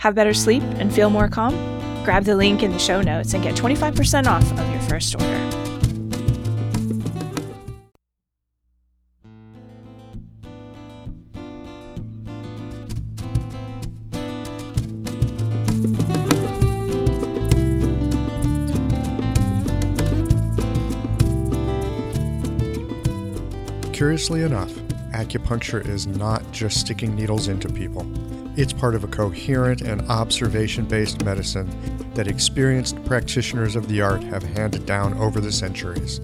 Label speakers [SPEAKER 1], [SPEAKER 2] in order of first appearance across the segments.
[SPEAKER 1] Have better sleep and feel more calm? Grab the link in the show notes and get 25% off of your first order.
[SPEAKER 2] Curiously enough, acupuncture is not just sticking needles into people. It's part of a coherent and observation based medicine that experienced practitioners of the art have handed down over the centuries.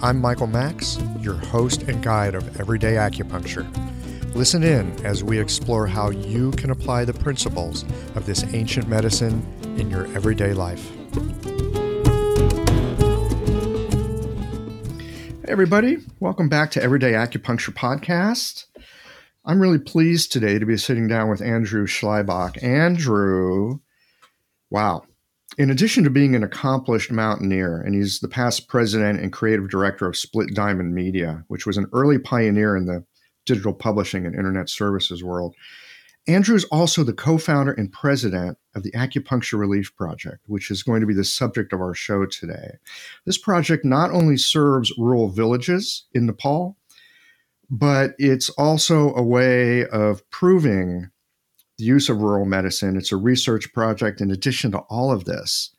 [SPEAKER 2] I'm Michael Max, your host and guide of Everyday Acupuncture. Listen in as we explore how you can apply the principles of this ancient medicine in your everyday life. Hey everybody, welcome back to Everyday Acupuncture Podcast. I'm really pleased today to be sitting down with Andrew Schlabach. Andrew, wow. In addition to being an accomplished mountaineer, and he's the past president and creative director of Split Diamond Media, which was an early pioneer in the digital publishing and internet services world, Andrew is also the co founder and president of the Acupuncture Relief Project, which is going to be the subject of our show today. This project not only serves rural villages in Nepal, but it's also a way of proving the use of rural medicine. It's a research project in addition to all of this.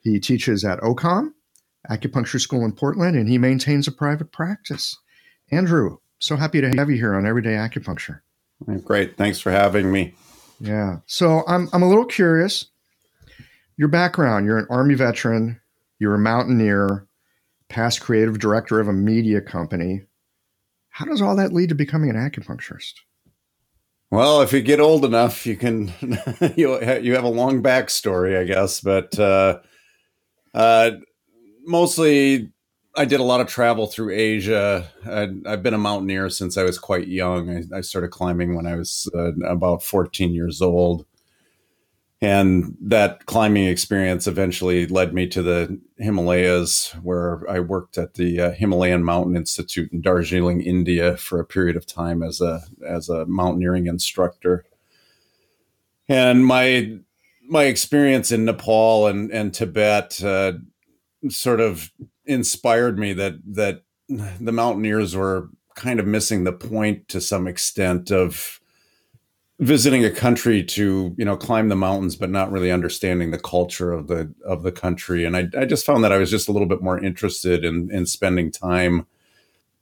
[SPEAKER 2] He teaches at OCOM, Acupuncture School in Portland, and he maintains a private practice. Andrew, so happy to have you here on Everyday Acupuncture.
[SPEAKER 3] Great. Thanks for having me.
[SPEAKER 2] Yeah. So I'm, I'm a little curious. Your background you're an Army veteran, you're a mountaineer, past creative director of a media company. How does all that lead to becoming an acupuncturist?
[SPEAKER 3] Well, if you get old enough, you can you you have a long backstory, I guess. But uh, uh, mostly I did a lot of travel through Asia. i have been a mountaineer since I was quite young. I, I started climbing when I was uh, about 14 years old. And that climbing experience eventually led me to the Himalayas, where I worked at the uh, Himalayan Mountain Institute in Darjeeling, India, for a period of time as a as a mountaineering instructor. And my my experience in Nepal and and Tibet uh, sort of inspired me that that the mountaineers were kind of missing the point to some extent of visiting a country to you know climb the mountains but not really understanding the culture of the of the country and i, I just found that i was just a little bit more interested in in spending time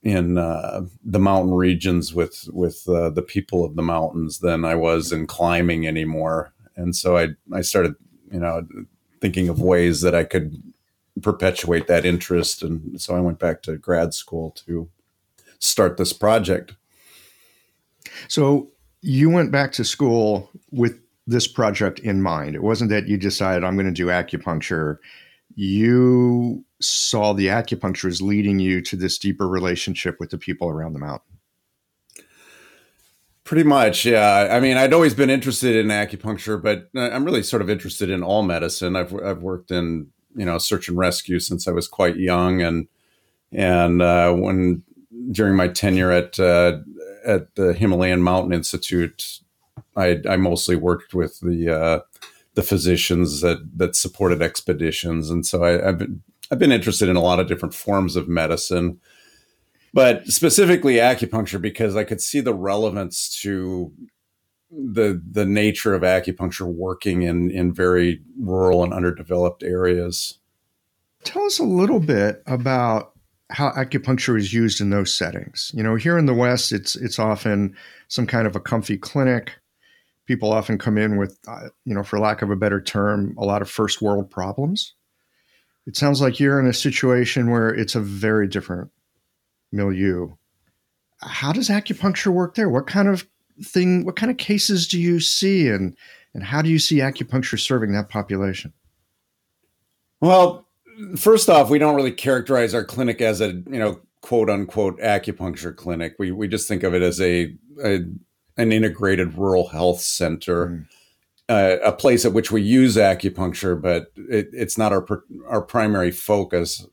[SPEAKER 3] in uh, the mountain regions with with uh, the people of the mountains than i was in climbing anymore and so i i started you know thinking of ways that i could perpetuate that interest. And so I went back to grad school to start this project.
[SPEAKER 2] So you went back to school with this project in mind. It wasn't that you decided I'm going to do acupuncture. You saw the acupuncture as leading you to this deeper relationship with the people around the mountain.
[SPEAKER 3] Pretty much, yeah. I mean, I'd always been interested in acupuncture, but I'm really sort of interested in all medicine. I've I've worked in you know search and rescue since I was quite young, and and uh, when during my tenure at uh, at the Himalayan Mountain Institute, I, I mostly worked with the uh, the physicians that that supported expeditions, and so I, have been I've been interested in a lot of different forms of medicine, but specifically acupuncture because I could see the relevance to the the nature of acupuncture working in in very rural and underdeveloped areas.
[SPEAKER 2] Tell us a little bit about how acupuncture is used in those settings. You know, here in the West, it's it's often some kind of a comfy clinic. People often come in with, uh, you know, for lack of a better term, a lot of first world problems. It sounds like you're in a situation where it's a very different milieu. How does acupuncture work there? What kind of thing? What kind of cases do you see, and and how do you see acupuncture serving that population?
[SPEAKER 3] Well, first off, we don't really characterize our clinic as a you know quote unquote acupuncture clinic. We we just think of it as a, a an integrated rural health center. Mm. Uh, a place at which we use acupuncture, but it, it's not our our primary focus.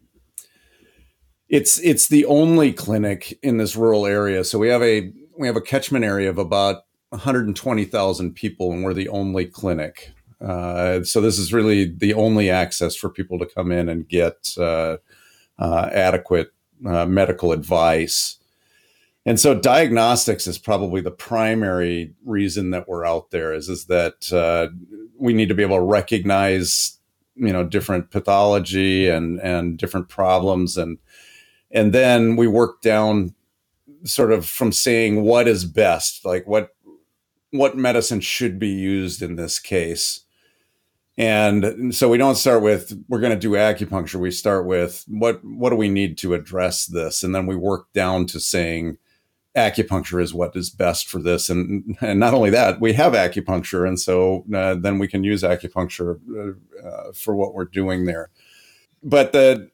[SPEAKER 3] It's it's the only clinic in this rural area. So we have a we have a catchment area of about 120,000 people, and we're the only clinic. Uh, so this is really the only access for people to come in and get uh, uh, adequate uh, medical advice. And so diagnostics is probably the primary reason that we're out there is, is that uh, we need to be able to recognize, you know, different pathology and, and different problems. And, and then we work down sort of from saying what is best, like what, what medicine should be used in this case and so we don't start with we're going to do acupuncture. We start with what what do we need to address this, and then we work down to saying acupuncture is what is best for this. And and not only that, we have acupuncture, and so uh, then we can use acupuncture uh, uh for what we're doing there. But the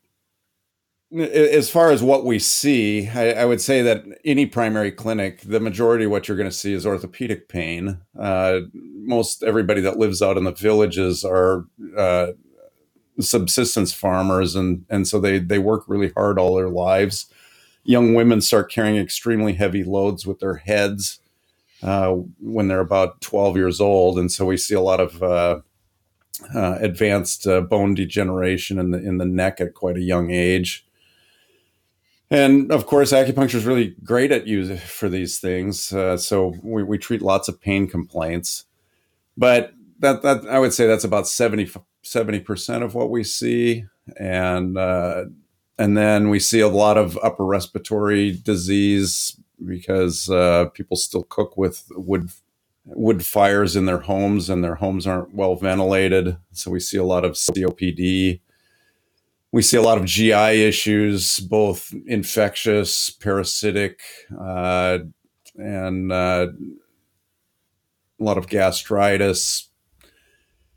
[SPEAKER 3] as far as what we see, I, I, would say that any primary clinic, the majority of what you're going to see is orthopedic pain. Uh, most everybody that lives out in the villages are uh, subsistence farmers, and and so they they work really hard all their lives. Young women start carrying extremely heavy loads with their heads uh, when they're about 12 years old, and so we see a lot of uh, uh, advanced uh, bone degeneration in the in the neck at quite a young age and of course, acupuncture is really great at use for these things. Uh, so we, we treat lots of pain complaints, but that, that I would say that's about 70 percent of what we see, and uh, and then we see a lot of upper respiratory disease because uh, people still cook with wood wood fires in their homes, and their homes aren't well ventilated. So we see a lot of COPD we see a lot of GI issues, both infectious, parasitic, uh, and uh, a lot of gastritis.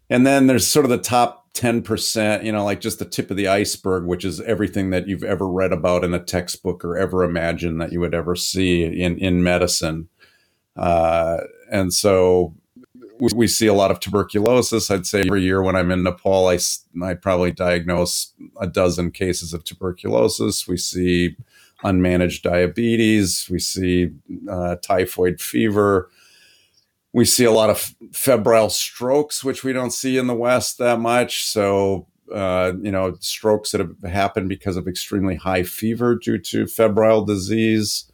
[SPEAKER 3] And then there's sort of the top 10%, you know, like just the tip of the iceberg, which is everything that you've ever read about in a textbook or ever imagined that you would ever see in, in medicine. Uh, and so we, we see a lot of tuberculosis. I'd say every year when I'm in Nepal, I, I probably diagnose a dozen cases of tuberculosis. We see unmanaged diabetes. We see uh, typhoid fever. We see a lot of febrile strokes, which we don't see in the West that much. So, uh, you know, strokes that have happened because of extremely high fever due to febrile disease.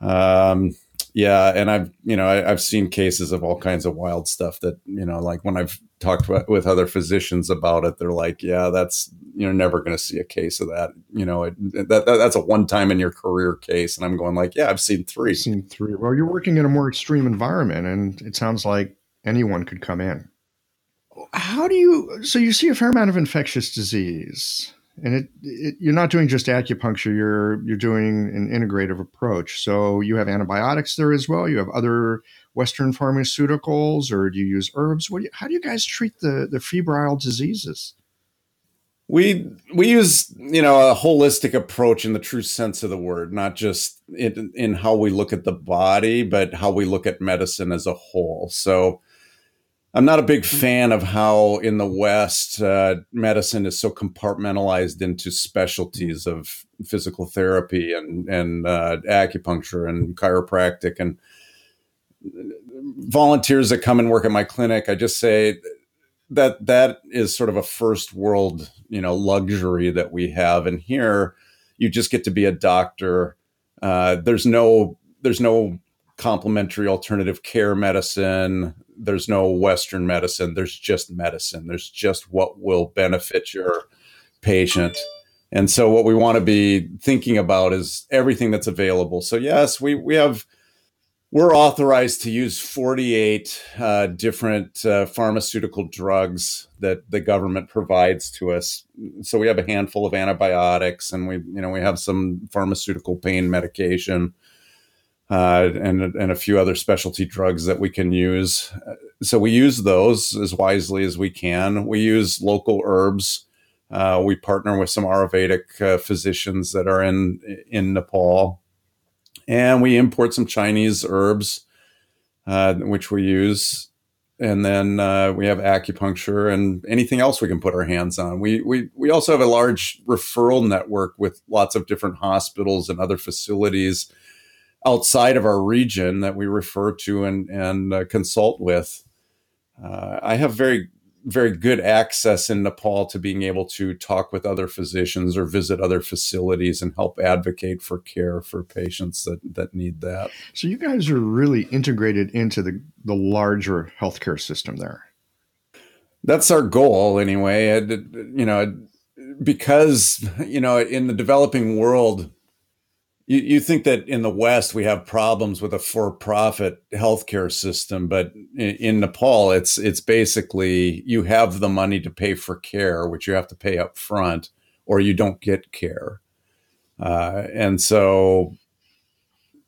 [SPEAKER 3] Um, yeah, and I've you know I, have seen cases of all kinds of wild stuff that you know like when I've talked with other physicians about it, they're like, yeah, that's you're never going to see a case of that. You know, it, that, that, that's a one time in your career case, and I'm going like, yeah, I've seen 3
[SPEAKER 2] I've seen three. Well, you're working in a more extreme environment, and it sounds like anyone could come in. How do you? So you see a fair amount of infectious disease and it, it, you're not doing just acupuncture you're you're doing an integrative approach. So you have antibiotics there as well. You have other western pharmaceuticals or do you use herbs? What do you, how do you guys treat the the febrile diseases?
[SPEAKER 3] We we use you know a holistic approach in the true sense of the word not just in, in how we look at the body but how we look at medicine as a whole. So I'm not a big fan of how in the West uh, medicine is so compartmentalized into specialties of physical therapy and and uh, acupuncture and chiropractic and volunteers that come and work at my clinic. I just say that that is sort of a first world you know luxury that we have, and here you just get to be a doctor. Uh, there's no there's no complementary alternative care medicine there's no Western medicine. There's just medicine. There's just what will benefit your patient. And so what we want to be thinking about is everything that's available. So yes, we we have we're authorized to use 48 uh, different uh, pharmaceutical drugs that the government provides to us. So we have a handful of antibiotics, and we, you know, we have some pharmaceutical pain medication, uh, and and a few other specialty drugs that we can use. So we use those as wisely as we can. We use local herbs. Uh, we partner with some Ayurvedic uh, physicians that are in in Nepal and we import some Chinese herbs, uh, which we use. And then uh, we have acupuncture and anything else we can put our hands on. We, we, we also have a large referral network with lots of different hospitals and other facilities outside of our region that we refer to and, and uh, consult with. Uh, I have very very good access in Nepal to being able to talk with other physicians or visit other facilities and help advocate for care for patients that, that need that.
[SPEAKER 2] So you guys are really integrated into the, the larger healthcare system there.
[SPEAKER 3] That's our goal anyway. you know, because, you know, in the developing world, you, you think that in the West we have problems with a for-profit healthcare system, but in, in, Nepal it's it's basically you have the money to pay for care, which you have to pay up front, or you don't get care. Uh, and so,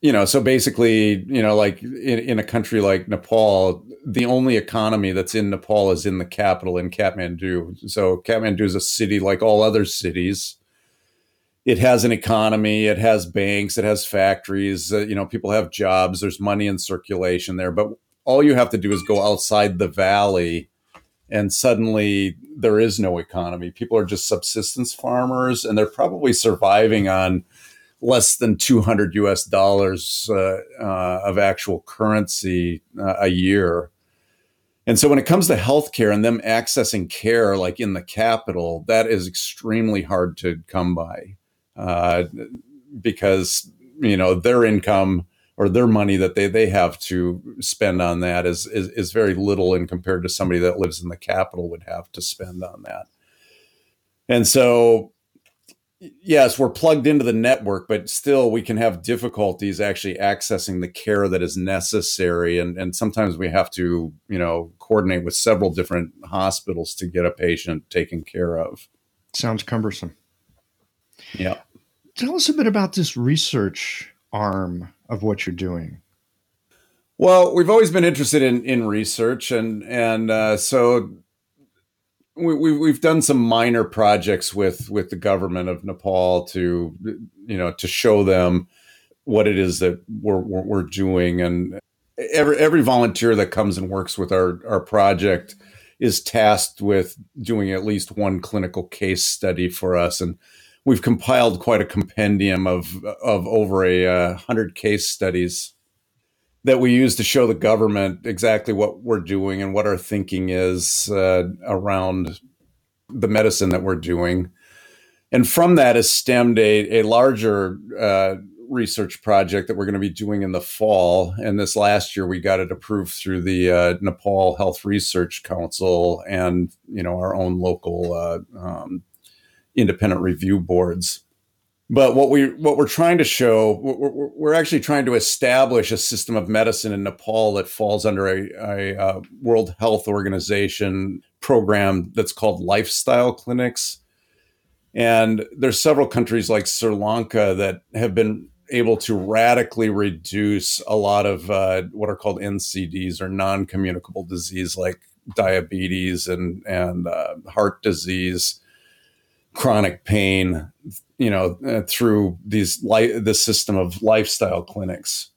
[SPEAKER 3] you know, so basically, you know, like in, in a country like Nepal, the only economy that's in Nepal is in the capital in Kathmandu. So Kathmandu is a city like all other cities it has an economy, it has banks, it has factories, uh, you know, people have jobs, there's money in circulation there, but all you have to do is go outside the valley and suddenly there is no economy. People are just subsistence farmers and they're probably surviving on less than 200 US dollars uh, uh, of actual currency uh, a year. And so when it comes to healthcare and them accessing care like in the capital, that is extremely hard to come by uh, because you know their income or their money that they they have to spend on that is, is is very little in compared to somebody that lives in the capital would have to spend on that. And so yes, we're plugged into the network, but still we can have difficulties actually accessing the care that is necessary. And, and sometimes we have to, you know, coordinate with several different hospitals to get a patient taken care of.
[SPEAKER 2] Sounds cumbersome.
[SPEAKER 3] Yeah.
[SPEAKER 2] Tell us a bit about this research arm of what you're doing.
[SPEAKER 3] Well, we've always been interested in in research, and and uh, so we, we we've done some minor projects with with the government of Nepal to you know to show them what it is that we're we're, we're doing, and every every volunteer that comes and works with our our project is tasked with doing at least one clinical case study for us, and we've compiled quite a compendium of of over a uh, hundred case studies that we use to show the government exactly what we're doing and what our thinking is uh, around the medicine that we're doing. And from that has stemmed a, a larger uh, research project that we're going to be doing in the fall. And this last year, we got it approved through the uh, Nepal Health Research Council and you know our own local uh, um, independent review boards. But what we what we're trying to show, we're, we're, actually trying to establish a system of medicine in Nepal that falls under a, a, a uh, World Health Organization program that's called lifestyle clinics. And there's several countries like Sri Lanka that have been able to radically reduce a lot of uh, what are called NCDs or non-communicable disease like diabetes and and uh, heart disease chronic pain, you know, uh, through these li- this system of lifestyle clinics.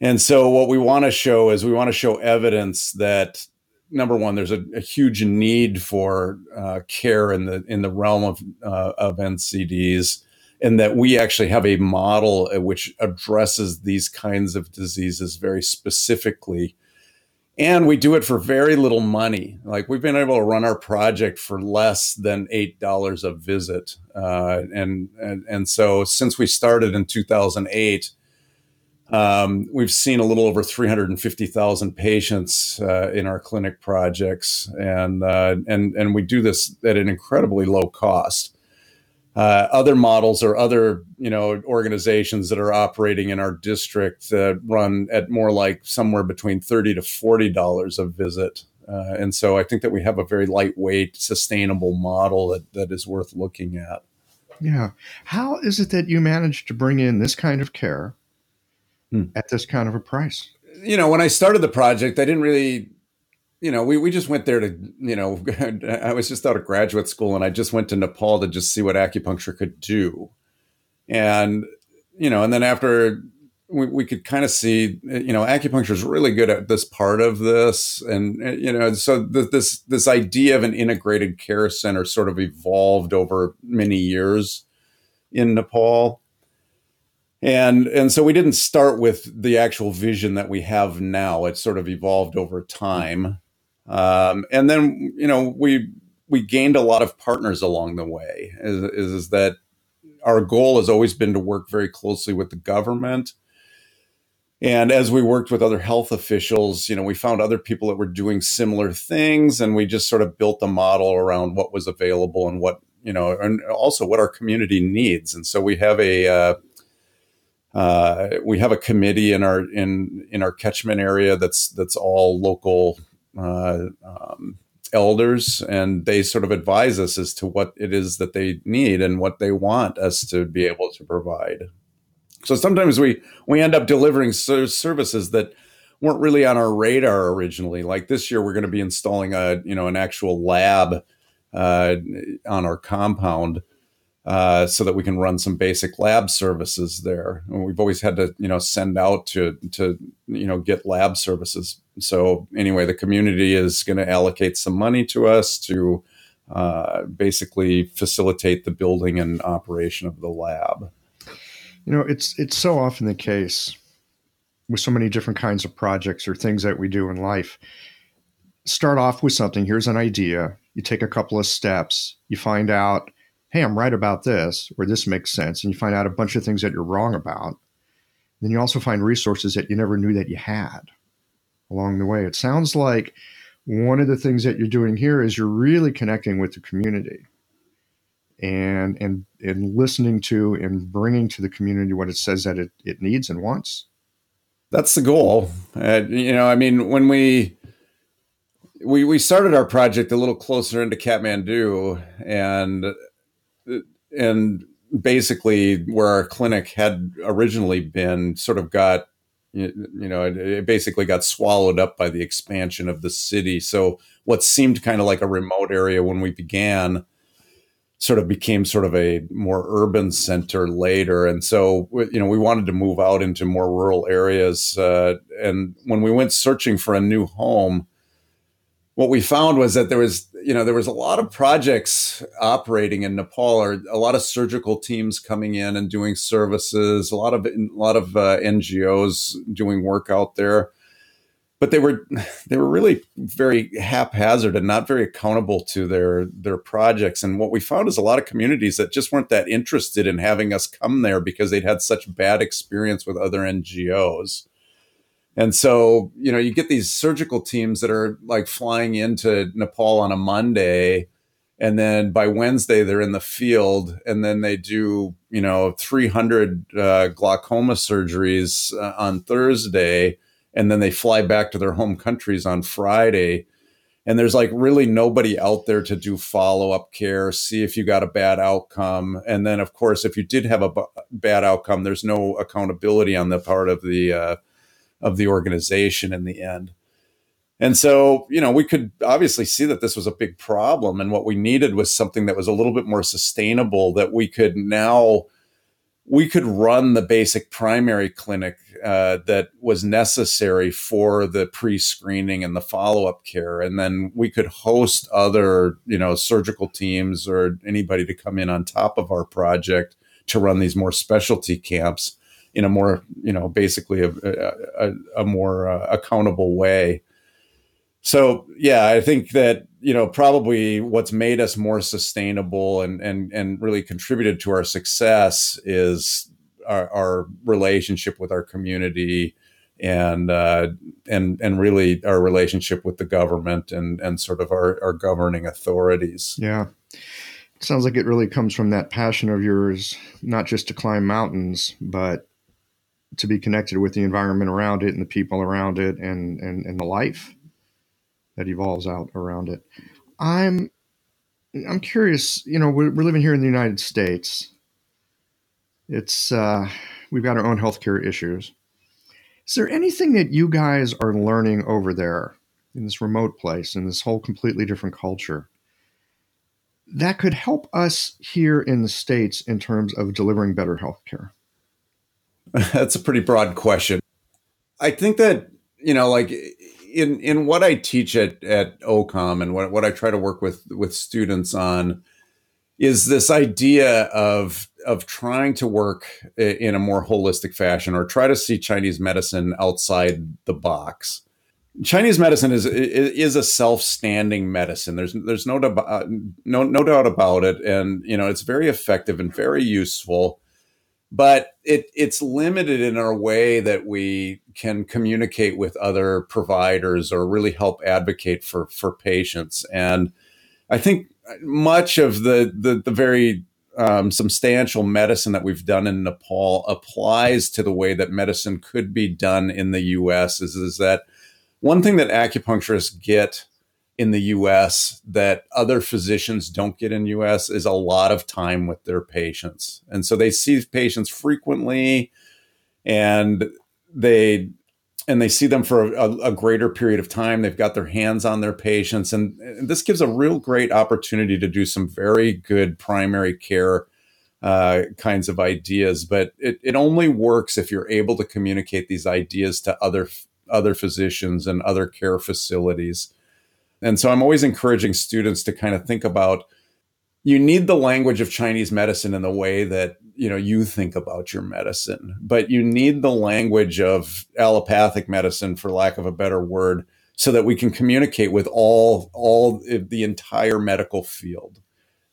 [SPEAKER 3] And so, what we want to show is we want to show evidence that number one, there's a, a huge need for uh, care in the in the realm of uh, of NCDs, and that we actually have a model which addresses these kinds of diseases very specifically and we do it for very little money. Like we've been able to run our project for less than eight dollars a visit, uh, and, and and so since we started in 2008, Um, we've seen a little over 350,000 patients uh, in our clinic projects, and uh, and and we do this at an incredibly low cost. Uh, other models or other you know organizations that are operating in our district run at more like somewhere between 30 to 40 dollars a visit uh, and so I think that we have a very lightweight, sustainable model that, that is worth looking at.
[SPEAKER 2] Yeah. How is it that you managed to bring in this kind of care hmm. at this kind of a price?
[SPEAKER 3] You know, when I started the project, I didn't really, you know, we, we just went there to, you know, I was just out of graduate school and I just went to Nepal to just see what acupuncture could do. And, you know, and then after we, we could kind of see, you know, acupuncture is really good at this part of this, and you know, so this this idea of an integrated care center sort of evolved over many years in Nepal, and and so we didn't start with the actual vision that we have now. It sort of evolved over time, um, and then you know we we gained a lot of partners along the way. Is, is that our goal has always been to work very closely with the government and as we worked with other health officials, you know, we found other people that were doing similar things, and we just sort of built a model around what was available and what you know, and also what our community needs. And so we have a uh, uh, we have a committee in our in in our catchment area that's that's all local um, elders, and they sort of advise us as to what it is that they need and what they want us to be able to provide. So sometimes we we end up delivering services that weren't really on our radar originally. Like this year, we're going to be installing a you know an actual lab uh, on our compound. Uh, so that we can run some basic lab services there. And we've always had to, you know, send out to to you know get lab services. So anyway, the community is going to allocate some money to us to uh, basically facilitate the building and operation of the lab.
[SPEAKER 2] You know, it's it's so often the case with so many different kinds of projects or things that we do in life. Start off with something. Here's an idea. You take a couple of steps. You find out, hey, I'm right about this, or this makes sense, and you find out a bunch of things that you're wrong about. Then you also find resources that you never knew that you had along the way. It sounds like one of the things that you're doing here is you're really connecting with the community and and and listening to and bringing to the community what it says that it, it needs and wants
[SPEAKER 3] that's the goal uh, you know i mean when we we we started our project a little closer into kathmandu and and basically where our clinic had originally been sort of got you know it, basically got swallowed up by the expansion of the city so what seemed kind of like a remote area when we began sort of became sort of a more urban center later. And so, you know, we wanted to move out into more rural areas. Uh, and when we went searching for a new home, what we found was that there was, you know, there was a lot of projects operating in Nepal, or a lot of surgical teams coming in and doing services, a lot of a lot of uh, NGOs doing work out there. But they were they were really very haphazard and not very accountable to their their projects. And what we found is a lot of communities that just weren't that interested in having us come there because they'd had such bad experience with other NGOs and so you know you get these surgical teams that are like flying into Nepal on a Monday and then by Wednesday they're in the field and then they do you know 300 uh, glaucoma surgeries uh, on Thursday and then they fly back to their home countries on Friday. And there's like really nobody out there to do follow up care, see if you got a bad outcome. And then, of course, if you did have a b- bad outcome, there's no accountability on the part of the uh, of the organization in the end. And so, you know, we could obviously see that this was a big problem. And what we needed was something that was a little bit more sustainable that we could now we could run the basic primary clinic uh, that was necessary for the pre-screening and the follow-up care and then we could host other you know surgical teams or anybody to come in on top of our project to run these more specialty camps in a more you know basically a, a, a more uh, accountable way so yeah i think that you know probably what's made us more sustainable and and and really contributed to our success is our, our relationship with our community and uh, and and really our relationship with the government and and sort of our, our governing authorities.
[SPEAKER 2] Yeah, sounds like it really comes from that passion of yours, not just to climb mountains, but to be connected with the environment around it and the people around it and and, and the life that evolves out around it. I'm I'm curious. You know, we're, we're living here in the United States. It's uh, we've got our own healthcare issues is there anything that you guys are learning over there in this remote place, in this whole completely different culture, that could help us here in the States in terms of delivering better healthcare?
[SPEAKER 3] That's a pretty broad question. I think that, you know, like in in what I teach at at OCOM and what, what I try to work with with students on is this idea of of trying to work in a more holistic fashion or try to see Chinese medicine outside the box. Chinese medicine is is a self-standing medicine. There's there's no no no doubt about it, and you know it's very effective and very useful. But it it's limited in our way that we can communicate with other providers or really help advocate for for patients. And I think much of the the, the very um, substantial medicine that we've done in Nepal applies to the way that medicine could be done in the U.S. Is is that one thing that acupuncturists get in the U.S. that other physicians don't get in U.S. is a lot of time with their patients, and so they see patients frequently, and they and they see them for a, a, greater period of time. They've got their hands on their patients, and, and, this gives a real great opportunity to do some very good primary care uh, kinds of ideas. But it, it only works if you're able to communicate these ideas to other other physicians and other care facilities. And so I'm always encouraging students to kind of think about you need the language of Chinese medicine in the way that you know you think about your medicine, but you need the language of allopathic medicine, for lack of a better word, so that we can communicate with all all the entire medical field.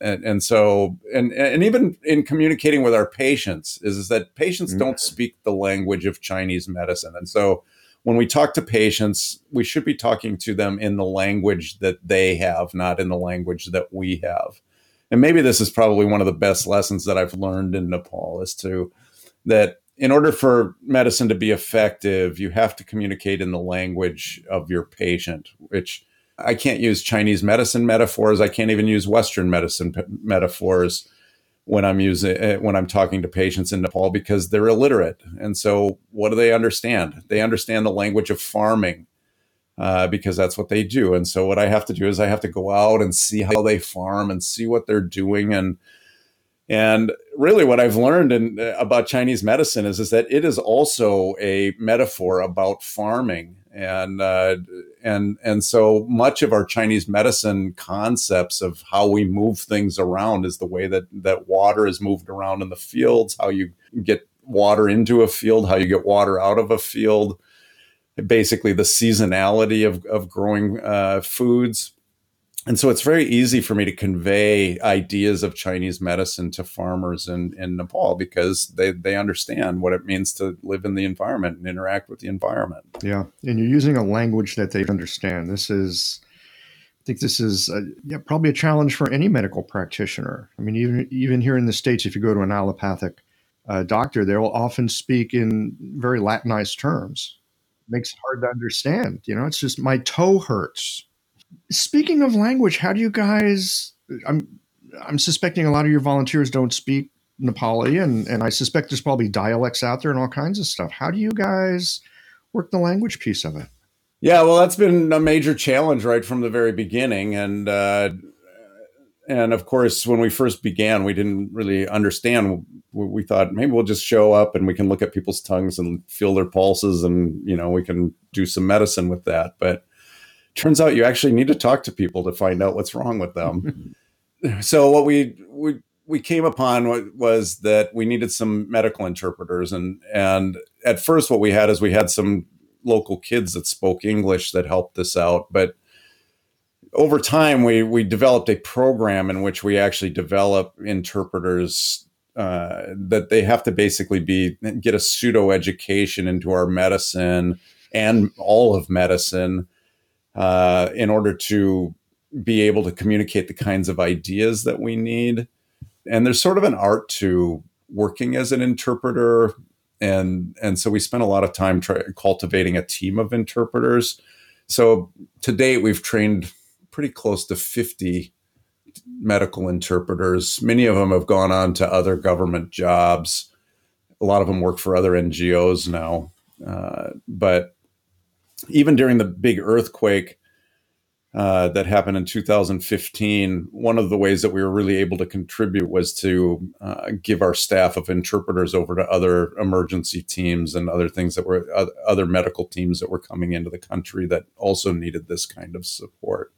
[SPEAKER 3] And, and so and and even in communicating with our patients is, is that patients mm-hmm. don't speak the language of Chinese medicine, and so when we talk to patients, we should be talking to them in the language that they have, not in the language that we have and maybe this is probably one of the best lessons that I've learned in Nepal is to that in order for medicine to be effective, you have to communicate in the language of your patient, which I can't use Chinese medicine metaphors. I can't even use Western medicine p- metaphors when I'm using eh, when I'm talking to patients in Nepal because they're illiterate. And so, what do they understand? They understand the language of farming uh, because that's what they do. And so what I have to do is I have to go out and see how they farm and see what they're doing and and really what I've learned in, uh, about Chinese medicine is is that it is also a metaphor about farming and uh, and and so much of our Chinese medicine concepts of how we move things around is the way that that water is moved around in the fields, how you get water into a field, how you get water out of a field, basically the seasonality of, of growing uh, foods. And so it's very easy for me to convey ideas of Chinese medicine to farmers in, in Nepal because they, they understand what it means to live in the environment and interact with the environment.
[SPEAKER 2] Yeah. And you're using a language that they understand. This is, I think this is a, yeah, probably a challenge for any medical practitioner. I mean, even, even here in the States, if you go to an allopathic uh, doctor, they'll often speak in very Latinized terms makes it hard to understand. You know, it's just my toe hurts. Speaking of language, how do you guys? I'm I'm suspecting a lot of your volunteers don't speak Nepali, and and I suspect there's probably dialects out there and all kinds of stuff. How do you guys work the language piece of it?
[SPEAKER 3] Yeah, well, that's been a major challenge right from the very beginning, and uh, and of course, when we first began, we didn't really understand. We thought maybe we'll just show up and we can look at people's tongues and feel their pulses, and you know we can do some medicine with that. But turns out you actually need to talk to people to find out what's wrong with them. so what we we we came upon was that we needed some medical interpreters, and and at first what we had is we had some local kids that spoke English that helped us out, but over time, we we developed a program in which we actually develop interpreters uh, that they have to basically be get a pseudo education into our medicine and all of medicine uh, in order to be able to communicate the kinds of ideas that we need. And there's sort of an art to working as an interpreter, and and so we spent a lot of time cultivating a team of interpreters. So to date, we've trained pretty close to 50 medical interpreters. Many of them have gone on to other government jobs. A lot of them work for other NGOs now. Uh, but even during the big earthquake uh, that happened in 2015, one of the ways that we were really able to contribute was to uh, give our staff of interpreters over to other emergency teams and other things that were other medical teams that were coming into the country that also needed this kind of support.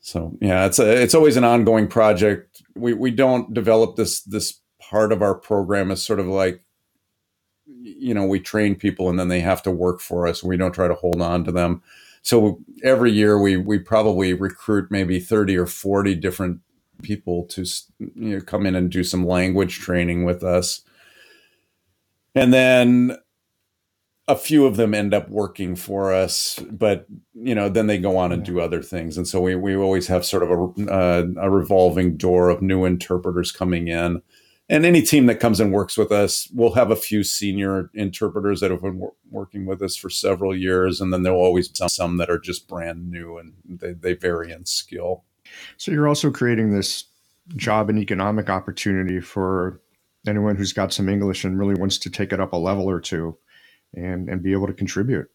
[SPEAKER 3] So yeah, it's a, it's always an ongoing project. We we don't develop this this part of our program as sort of like you know we train people and then they have to work for us. We don't try to hold on to them. So every year we we probably recruit maybe thirty or forty different people to you know come in and do some language training with us. And then a few of them end up working for us, but you know, then they go on and do other things, and so we we always have sort of a uh, a revolving door of new interpreters coming in, and any team that comes and works with us, we'll have a few senior interpreters that have been wor- working with us for several years, and then there'll always be some that are just brand new and they they vary in skill.
[SPEAKER 2] So you're also creating this job and economic opportunity for anyone who's got some English and really wants to take it up a level or two and and be able to contribute.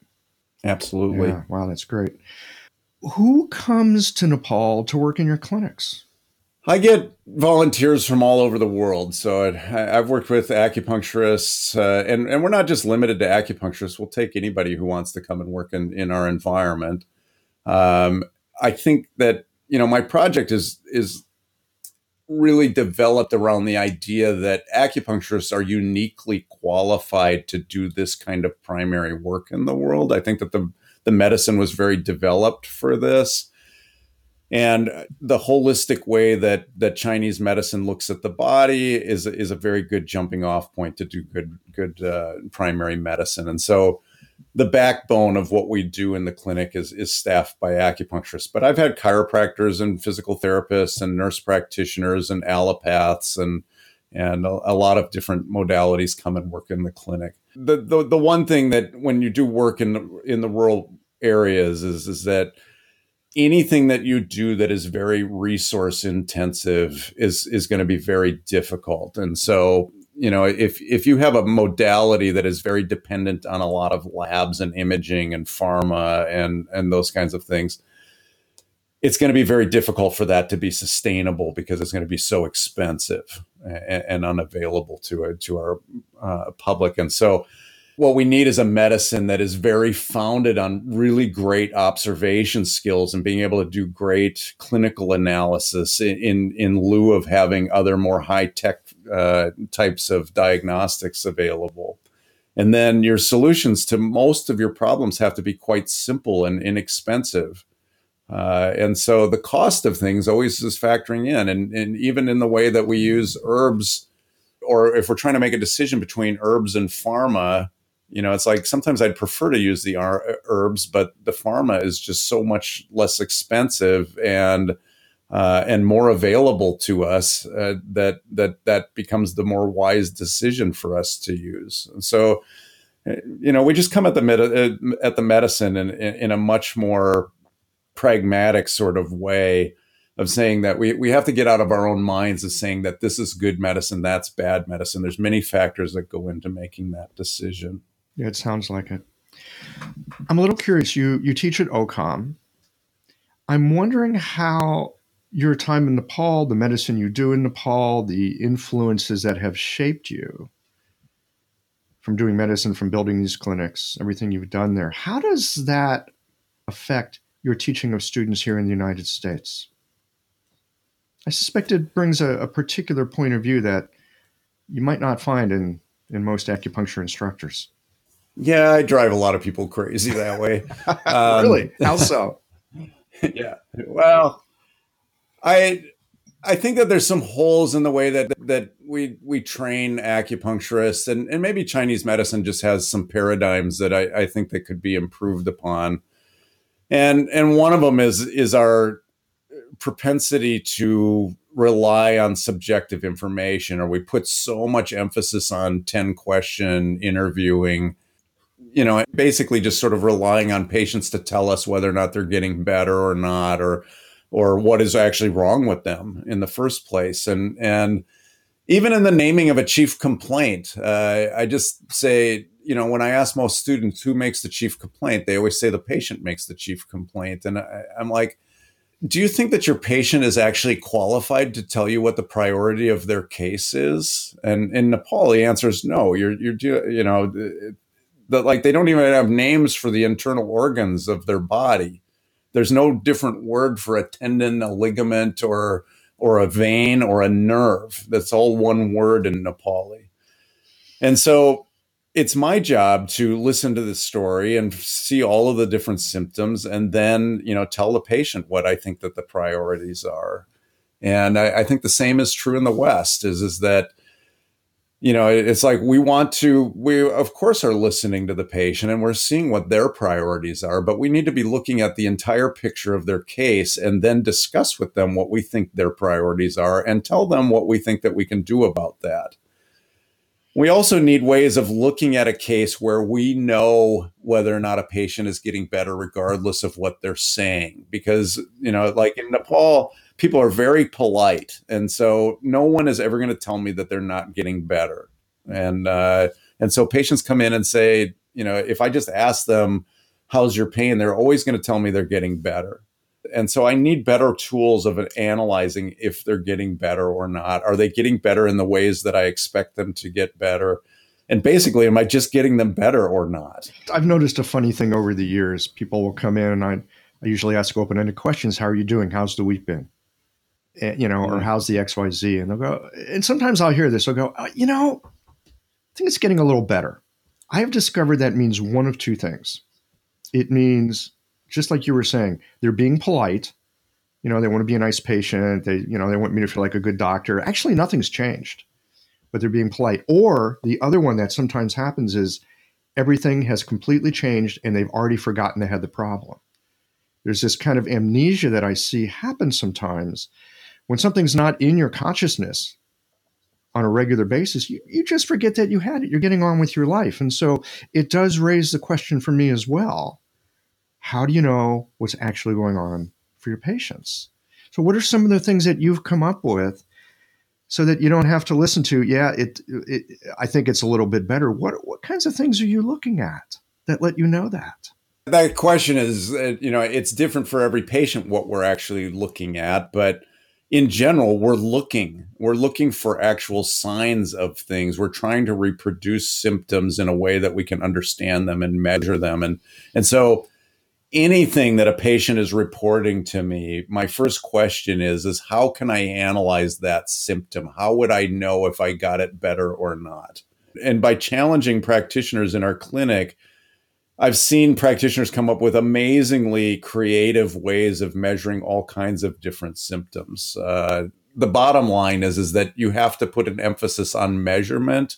[SPEAKER 3] Absolutely.
[SPEAKER 2] Yeah, wow, that's great. Who comes to Nepal to work in your clinics?
[SPEAKER 3] I get volunteers from all over the world. So I, have worked with acupuncturists, uh, and, and we're not just limited to acupuncturists. We'll take anybody who wants to come and work in, in our environment. Um, I think that, you know, my project is, is really developed around the idea that acupuncturists are uniquely qualified to do this kind of primary work in the world. I think that the the medicine was very developed for this. And the holistic way that that Chinese medicine looks at the body is is a very good jumping off point to do good good uh, primary medicine. And so the backbone of what we do in the clinic is is staffed by acupuncturists. But I've had chiropractors and physical therapists and nurse practitioners and allopaths and and a, a, lot of different modalities come and work in the clinic. The, the the one thing that when you do work in the, in the rural areas is is that anything that you do that is very resource intensive is is going to be very difficult. And so you know if if you have a modality that is very dependent on a lot of labs and imaging and pharma and and those kinds of things it's going to be very difficult for that to be sustainable because it's going to be so expensive and, and unavailable to uh, to our uh, public and so what we need is a medicine that is very founded on really great observation skills and being able to do great clinical analysis in in, lieu of having other more high tech uh, types of diagnostics available. And then your solutions to most of your problems have to be quite simple and inexpensive. Uh, and so the cost of things always is factoring in. And, and even in the way that we use herbs, or if we're trying to make a decision between herbs and pharma, you know, it's like sometimes I'd prefer to use the herbs, but the pharma is just so much less expensive and uh, and more available to us uh, that that that becomes the more wise decision for us to use. so, uh, you know, we just come at the med- uh, at the medicine in, in a much more pragmatic sort of way of saying that we, we have to get out of our own minds of saying that this is good medicine, that's bad medicine. There's many factors that go into making that decision.
[SPEAKER 2] Yeah, it sounds like it. I'm a little curious. You you teach at OCOM. I'm wondering how your time in Nepal, the medicine you do in Nepal, the influences that have shaped you from doing medicine, from building these clinics, everything you've done there. How does that affect your teaching of students here in the United States? I suspect it brings a, a particular point of view that you might not find in, in most acupuncture instructors.
[SPEAKER 3] Yeah, I drive a lot of people crazy that way.
[SPEAKER 2] Um, really? How so?
[SPEAKER 3] yeah. Well, I I think that there's some holes in the way that that we we train acupuncturists, and, and maybe Chinese medicine just has some paradigms that I, I think that could be improved upon. And and one of them is is our propensity to rely on subjective information, or we put so much emphasis on ten question interviewing. You know, basically just sort of relying on patients to tell us whether or not they're getting better or not, or or what is actually wrong with them in the first place. And and even in the naming of a chief complaint, uh, I just say, you know, when I ask most students who makes the chief complaint, they always say the patient makes the chief complaint, and I, I'm like. Do you think that your patient is actually qualified to tell you what the priority of their case is? And in Nepal, the answer is no. You're, you're, you know, that like they don't even have names for the internal organs of their body there's no different word for a tendon, a ligament, or or a vein or a nerve. That's all one word in Nepali. And so it's my job to listen to the story and see all of the different symptoms and then, you know, tell the patient what I think that the priorities are. And I, I think the same is true in the West is, is that you know it's like we want to we of course are listening to the patient and we're seeing what their priorities are but we need to be looking at the entire picture of their case and then discuss with them what we think their priorities are and tell them what we think that we can do about that. We also need ways of looking at a case where we know whether or not a patient is getting better regardless of what they're saying because you know like in nepal people are very polite, and so no one is ever going to tell me that they're not getting better. And uh, and so patients come in and say, you know, if I just ask them, "How's your pain?" they're always going to tell me they're getting better. And so I need better tools of analyzing if they're getting better or not. Are they getting better in the ways that I expect them to get better? And basically, am I just getting them better or not?
[SPEAKER 2] I've noticed a funny thing over the years. People will come in and I, I usually ask open ended questions. How are you doing? How's the week been? Eh, you know, or mm-hmm. how's the XYZ? And they'll go, and sometimes I'll hear this, I'll go, oh, you know, I think it's getting a little better. I have discovered that means one of two things. It means, just like you were saying, they're being polite. You know, they want to be a nice patient. They, you know, they want me to feel like a good doctor. Actually, nothing's changed, but they're being polite. Or the other one that sometimes happens is everything has completely changed and they've already forgotten they had the problem. There's this kind of amnesia that I see happen sometimes when something's not in your consciousness on a regular basis, you, you just forget that you had it. You're getting on with your life. And so it does raise the question for me as well how do you know what's actually going on for your patients? So, what are some of the things that you've come up with so that you don't have to listen to, yeah, it, it I think it's a little bit better. What, what kinds of things are you looking at that let you know that?
[SPEAKER 3] That question is, uh, you know, it's different for every patient what we're actually looking at, but in general, we're looking. We're looking for actual signs of things. We're trying to reproduce symptoms in a way that we can understand them and measure them. And and so anything that a patient is reporting to me, my first question is is how can I analyze that symptom? How would I know if I got it better or not? And by challenging practitioners in our clinic, I've seen practitioners come up with amazingly creative ways of measuring all kinds of different symptoms. Uh, the bottom line is is that you have to put an emphasis on measurement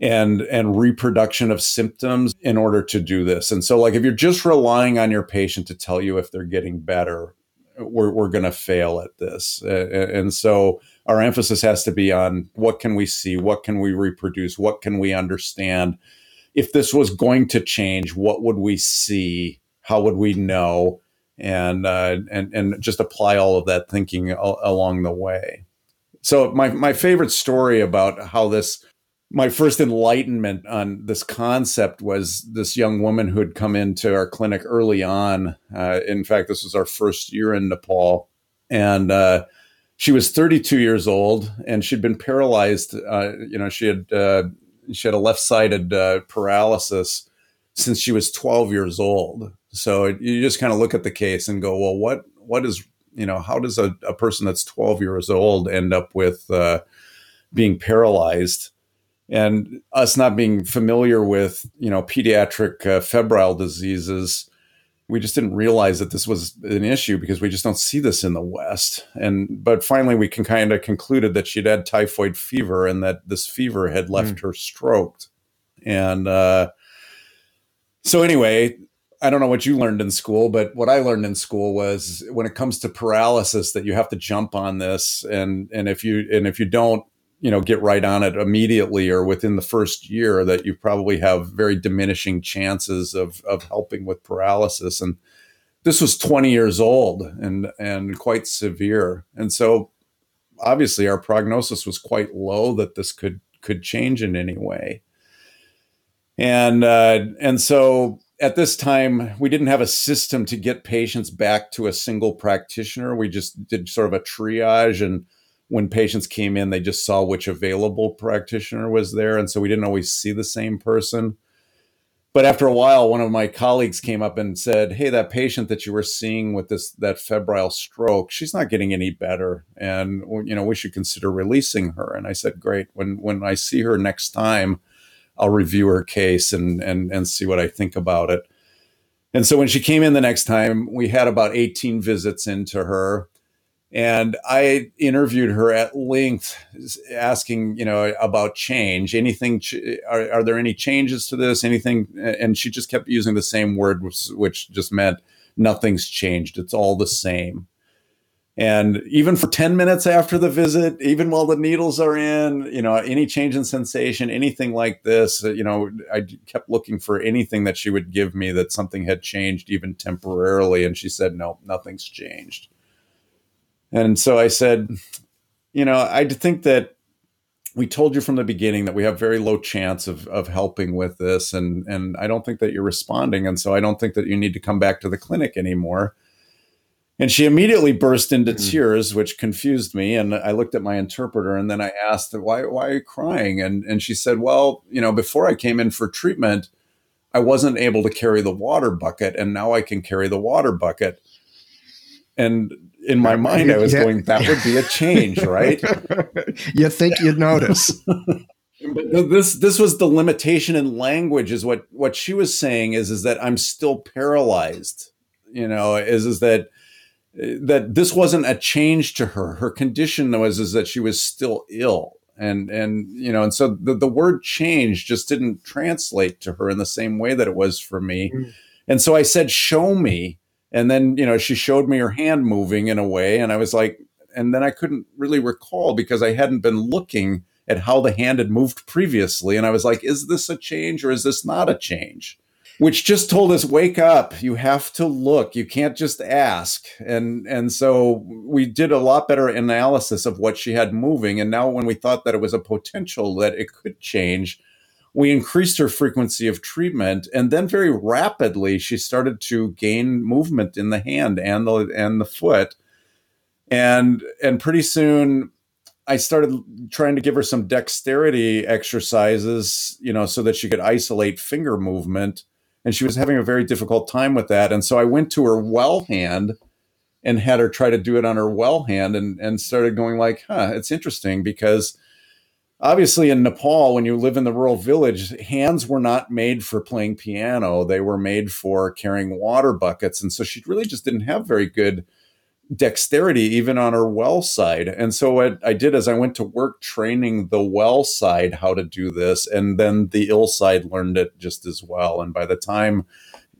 [SPEAKER 3] and and reproduction of symptoms in order to do this. And so, like, if you're just relying on your patient to tell you if they're getting better, we're we're going to fail at this. Uh, and so, our emphasis has to be on what can we see, what can we reproduce, what can we understand if this was going to change, what would we see? How would we know? And uh, and and just apply all of that thinking al- along the way. So my my favorite story about how this my first enlightenment on this concept was this young woman who had come into our clinic early on. Uh, in fact, this was our first year in Nepal, and uh, she was 32 years old, and she'd been paralyzed. Uh, you know, she had uh, she had a left-sided uh, paralysis since she was 12 years old. So you just kind of look at the case and go, well, what what is you know how does a, a person that's 12 years old end up with uh, being paralyzed? And us not being familiar with you know pediatric uh, febrile diseases, we just didn't realize that this was an issue because we just don't see this in the West. And but finally, we can kind of concluded that she'd had typhoid fever and that this fever had left mm. her stroked. And uh, so anyway, I don't know what you learned in school, but what I learned in school was when it comes to paralysis that you have to jump on this, and and if you and if you don't, you know, get right on it immediately or within the first year, that you probably have very diminishing chances of of helping with paralysis. And this was 20 years old and and quite severe, and so obviously our prognosis was quite low that this could could change in any way. And uh, and so at this time we didn't have a system to get patients back to a single practitioner. We just did sort of a triage and when patients came in they just saw which available practitioner was there and so we didn't always see the same person but after a while one of my colleagues came up and said hey that patient that you were seeing with this that febrile stroke she's not getting any better and you know we should consider releasing her and i said great when when i see her next time I'll review her case and and and see what I think about it. And so when she came in the next time, we had about 18 visits into her. And I interviewed her at length, asking, you know, about change. Anything? Are, are there any changes to this? Anything? And she just kept using the same word, which, which just meant nothing's changed. It's all the same. And even for 10 minutes after the visit, even while the needles are in, you know, any change in sensation, anything like this, you know, I kept looking for anything that she would give me that something had changed even temporarily. And she said, no, nothing's changed. And so I said, you know, I think that we told you from the beginning that we have very low chance of, of helping with this. And, and I don't think that you're responding. And so I don't think that you need to come back to the clinic anymore and she immediately burst into mm. tears, which confused me. And I looked at my interpreter and then I asked, why, why are you crying? And, and she said, well, you know, before I came in for treatment, I wasn't able to carry the water bucket and now I can carry the water bucket. And in my mind, I was yeah. going, that would be a change, right?
[SPEAKER 2] you think you'd notice.
[SPEAKER 3] But this this was the limitation in language is what what she was saying is is that I'm still paralyzed you know is is that that this wasn't a change to her. Her condition was is that she was still ill. And and you know, and so the, the word change just didn't translate to her in the same way that it was for me. Mm. And so I said, Show me. And then, you know, she showed me her hand moving in a way, and I was like, and then I couldn't really recall because I hadn't been looking at how the hand had moved previously. And I was like, is this a change or is this not a change? which just told us wake up you have to look you can't just ask and and so we did a lot better analysis of what she had moving and now when we thought that it was a potential that it could change we increased her frequency of treatment and then very rapidly she started to gain movement in the hand and the and the foot and and pretty soon I started trying to give her some dexterity exercises, you know, so that she could isolate finger movement and she was having a very difficult time with that. And so I went to her well hand and had her try to do it on her well hand and, and started going like, huh, it's interesting because obviously in Nepal, when you live in the rural village, hands were not made for playing piano. They were made for carrying water buckets. And so she really just didn't have very good dexterity even on her well side. And so what I did is I went to work training the well side how to do this, and then the ill side learned it just as well. And by the time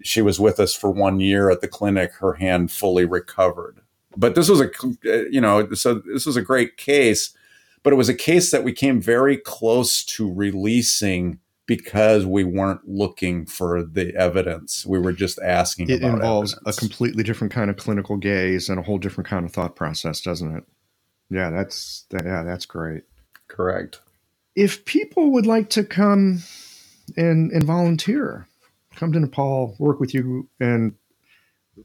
[SPEAKER 3] she was with us for one year at the clinic, her hand fully recovered. But this was a, you know, so this was a great case, but it was a case that we came very close to releasing because we weren't looking for the evidence. We were just asking.
[SPEAKER 2] About it It involves
[SPEAKER 3] evidence.
[SPEAKER 2] a completely different kind of clinical gaze and a whole different kind of thought process, doesn't it? Yeah, that's that, yeah, that's great.
[SPEAKER 3] Correct.
[SPEAKER 2] If people would like to come and and volunteer, come to Nepal, work with you, and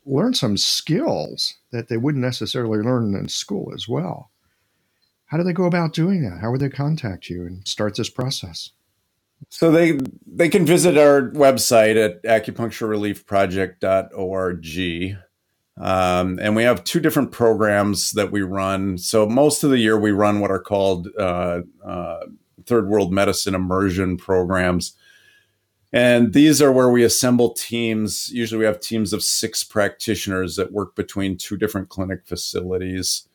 [SPEAKER 2] learn some skills that they wouldn't necessarily learn in school as well. How do they go about doing that? How would they contact you and start this process?
[SPEAKER 3] So they they can visit our website at acupuncturereliefproject.org. Um, and we have two different programs that we run. So most of the year we run what are called uh, uh, third world medicine immersion programs. And these are where we assemble teams. Usually we have teams of six practitioners that work between two different clinic facilities.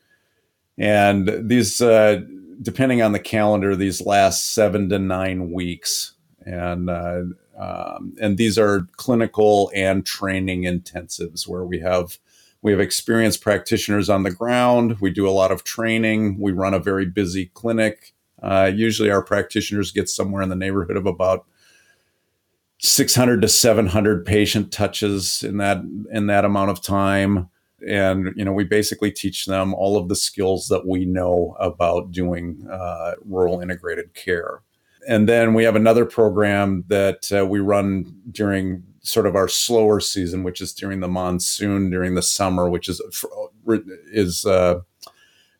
[SPEAKER 3] And these, uh, depending on the calendar, these last seven to nine weeks. And, uh, um, and these are clinical and training intensives where we have we have experienced practitioners on the ground. We do a lot of training. We run a very busy clinic. Uh, usually, our practitioners get somewhere in the neighborhood of about 600 to 700 patient touches in that in that amount of time and you know we basically teach them all of the skills that we know about doing uh, rural integrated care and then we have another program that uh, we run during sort of our slower season which is during the monsoon during the summer which is is uh,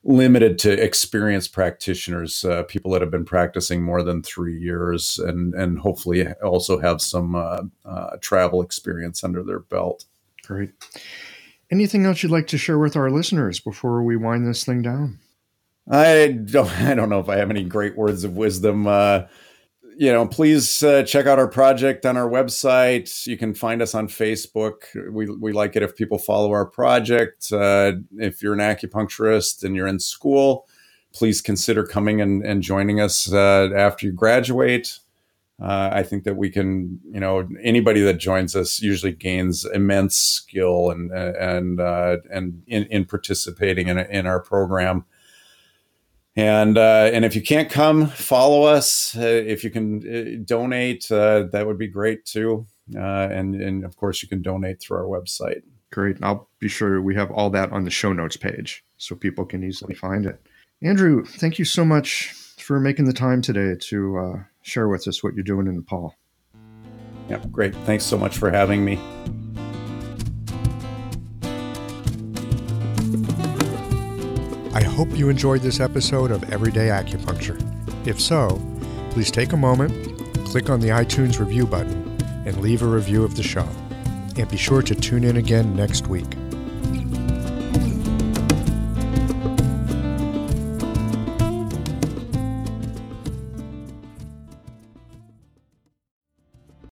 [SPEAKER 3] limited to experienced practitioners, uh, people that have been practicing more than three years, and and hopefully also have some uh, uh, travel experience under their belt.
[SPEAKER 2] Great. Anything else you'd like to share with our listeners before we wind this thing down?
[SPEAKER 3] I don't. I don't know if I have any great words of wisdom. Uh, you know, please uh, check out our project on our website. You can find us on Facebook. We, we like it if people follow our project. Uh, if you're an acupuncturist and you're in school, please consider coming and, and joining us uh, after you graduate. Uh, I think that we can, you know, anybody that joins us usually gains immense skill and and uh, and in, in participating in, in our program and uh, and if you can't come, follow us. Uh, if you can uh, donate, uh, that would be great too. And and of course, you can donate through our website.
[SPEAKER 2] Great. I'll be sure we have all that on the show notes page so people can easily find it. Andrew, thank you so much for making the time today to share with us what you're doing in Nepal.
[SPEAKER 3] Yeah, great. Thanks so much for having me.
[SPEAKER 2] I hope you enjoyed this episode of Everyday Acupuncture. If so, please take a moment, click on the iTunes review button, and leave a review of the show. And be sure to tune in again next week.